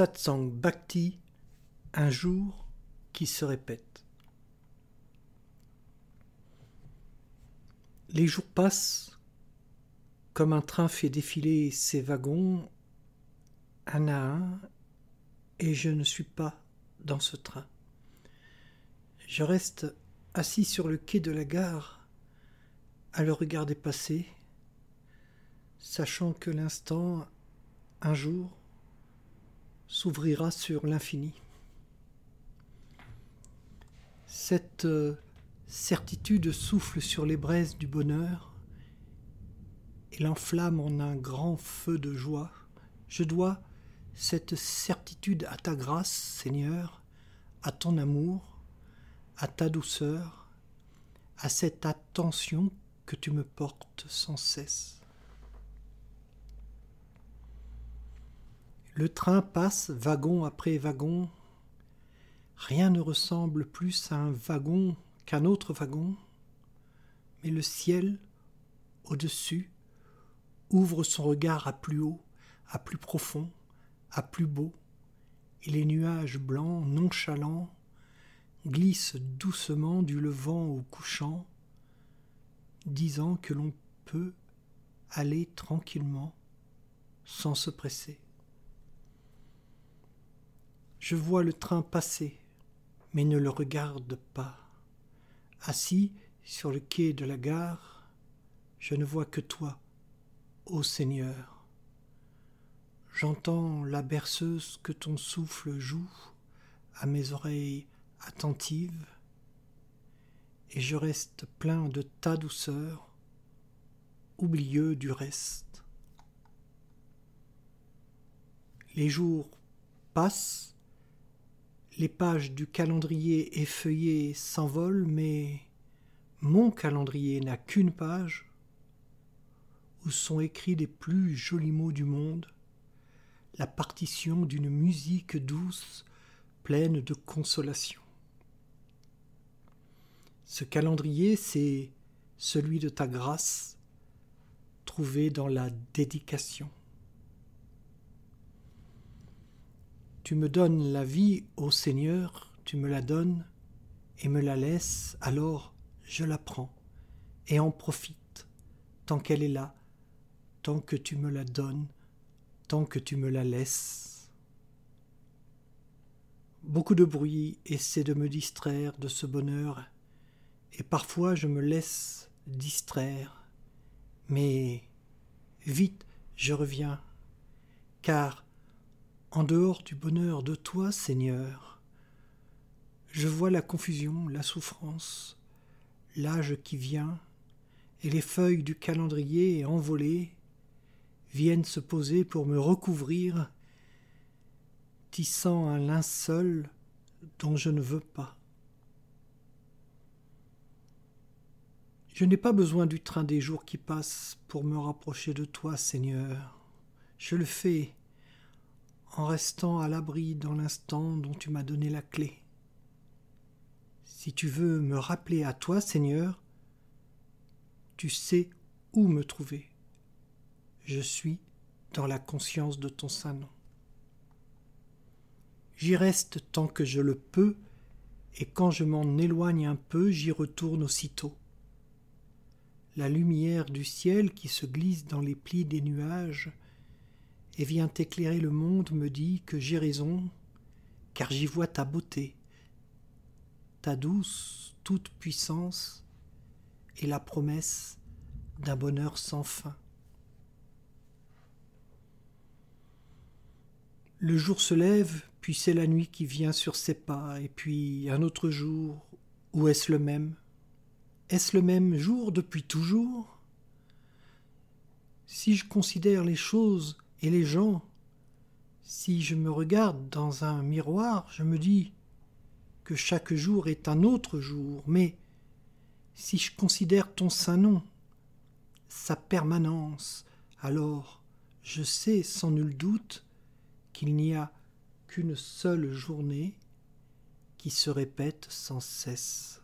Satsang Bhakti, un jour qui se répète. Les jours passent comme un train fait défiler ses wagons un à un et je ne suis pas dans ce train. Je reste assis sur le quai de la gare à le regarder passer, sachant que l'instant, un jour, s'ouvrira sur l'infini. Cette euh, certitude souffle sur les braises du bonheur et l'enflamme en un grand feu de joie. Je dois cette certitude à ta grâce, Seigneur, à ton amour, à ta douceur, à cette attention que tu me portes sans cesse. Le train passe wagon après wagon. Rien ne ressemble plus à un wagon qu'un autre wagon, mais le ciel, au-dessus, ouvre son regard à plus haut, à plus profond, à plus beau, et les nuages blancs, nonchalants, glissent doucement du levant au couchant, disant que l'on peut aller tranquillement sans se presser. Je vois le train passer, mais ne le regarde pas. Assis sur le quai de la gare, je ne vois que toi, ô Seigneur. J'entends la berceuse que ton souffle joue à mes oreilles attentives, et je reste plein de ta douceur, oublieux du reste. Les jours passent, les pages du calendrier effeuillé s'envolent, mais mon calendrier n'a qu'une page où sont écrits les plus jolis mots du monde, la partition d'une musique douce pleine de consolation. Ce calendrier, c'est celui de ta grâce, trouvé dans la dédication. Me donnes la vie, ô Seigneur, tu me la donnes et me la laisses, alors je la prends et en profite, tant qu'elle est là, tant que tu me la donnes, tant que tu me la laisses. Beaucoup de bruit essaie de me distraire de ce bonheur, et parfois je me laisse distraire, mais vite je reviens, car en dehors du bonheur de toi, Seigneur. Je vois la confusion, la souffrance, l'âge qui vient, et les feuilles du calendrier envolées viennent se poser pour me recouvrir, tissant un linceul dont je ne veux pas. Je n'ai pas besoin du train des jours qui passent pour me rapprocher de toi, Seigneur. Je le fais en restant à l'abri dans l'instant dont tu m'as donné la clé. Si tu veux me rappeler à toi, Seigneur, tu sais où me trouver. Je suis dans la conscience de ton saint nom. J'y reste tant que je le peux, et quand je m'en éloigne un peu, j'y retourne aussitôt. La lumière du ciel qui se glisse dans les plis des nuages et vient éclairer le monde me dit que j'ai raison, car j'y vois ta beauté, ta douce toute puissance et la promesse d'un bonheur sans fin. Le jour se lève, puis c'est la nuit qui vient sur ses pas, et puis un autre jour, ou est-ce le même? Est-ce le même jour depuis toujours? Si je considère les choses et les gens, si je me regarde dans un miroir, je me dis que chaque jour est un autre jour, mais si je considère ton saint nom, sa permanence, alors je sais sans nul doute qu'il n'y a qu'une seule journée qui se répète sans cesse.